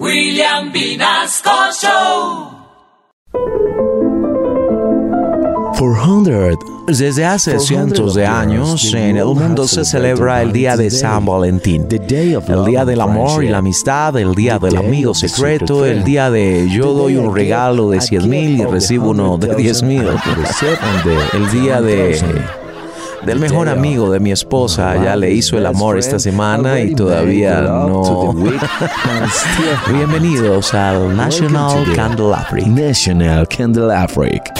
William Vinasco Show. Desde hace cientos de años, en el mundo se celebra el Día de San Valentín, el Día del Amor y la Amistad, el Día del Amigo Secreto, el Día de yo doy un regalo de 100 mil y recibo uno de 10 mil, el Día de del mejor amigo de mi esposa. Ya le hizo el amor esta semana y todavía no. Bienvenidos al National Candle Africa. National Candle Africa.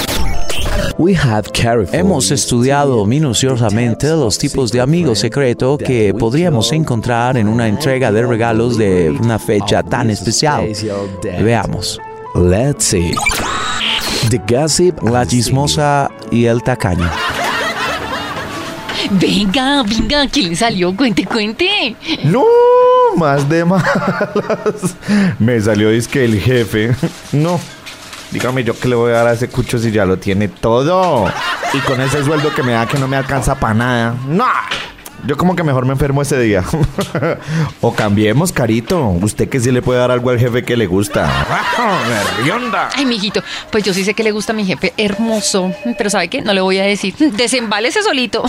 Hemos estudiado minuciosamente los tipos de amigo secreto que podríamos encontrar en una entrega de regalos de una fecha tan especial. Veamos. Let's see. The gossip, la chismosa y el tacaño. Venga, venga, ¿quién le salió? Cuente, cuente. No, más de malas. Me salió disque el jefe. No. Dígame yo que le voy a dar a ese cucho si ya lo tiene todo. Y con ese sueldo que me da que no me alcanza para nada. No. Yo como que mejor me enfermo ese día. o cambiemos, carito. Usted que sí le puede dar algo al jefe que le gusta. Ay, mijito, pues yo sí sé que le gusta a mi jefe hermoso. Pero ¿sabe qué? No le voy a decir. Desembálese solito.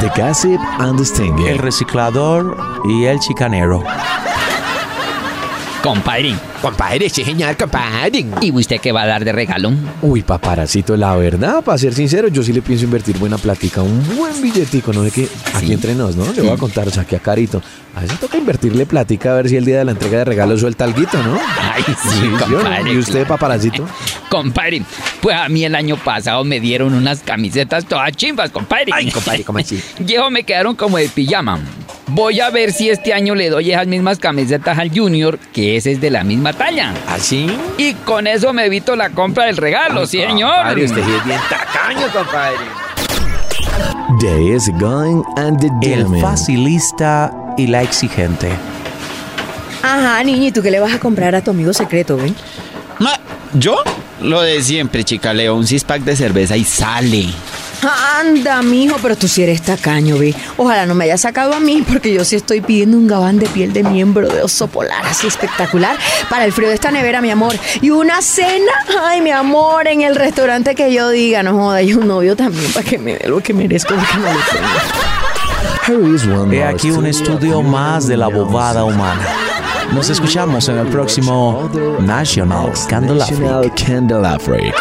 the gossip and the El reciclador y el chicanero. Compadre. Compadre, sí, señor, compadre. ¿Y usted qué va a dar de regalo? Uy, paparacito, la verdad, para ser sincero, yo sí le pienso invertir buena plática, un buen billetico, no sé qué, aquí entre nos, ¿no? Le voy a contar, saqué a Carito. A veces toca invertirle plática a ver si el día de la entrega de regalos suelta algo, ¿no? Ay, sí, compadre. ¿Y usted, paparacito? Compadre, pues a mí el año pasado me dieron unas camisetas todas chimbas, compadre. Ay, compadre, ¿cómo así? Llevo me quedaron como de pijama. Voy a ver si este año le doy esas mismas camisetas al Junior, que ese es de la misma talla. ¿Así? Y con eso me evito la compra del regalo, señor. Compadre, usted es bien tacaño, compadre. Days going and the El facilista y la exigente. Ajá, niño, ¿y tú qué le vas a comprar a tu amigo secreto, ven? ¿Yo? Lo de siempre, chica Leo, un six pack de cerveza y sale. Anda, mijo, pero tú sí eres tacaño, ve. Ojalá no me hayas sacado a mí, porque yo sí estoy pidiendo un gabán de piel de miembro de oso polar así espectacular para el frío de esta nevera, mi amor. Y una cena, ay, mi amor, en el restaurante que yo diga, no joda, y un novio también para que me dé lo que merezco, porque no lo tengo. He aquí un estudio más de la bobada humana. Nos escuchamos en el próximo National Candle Africa.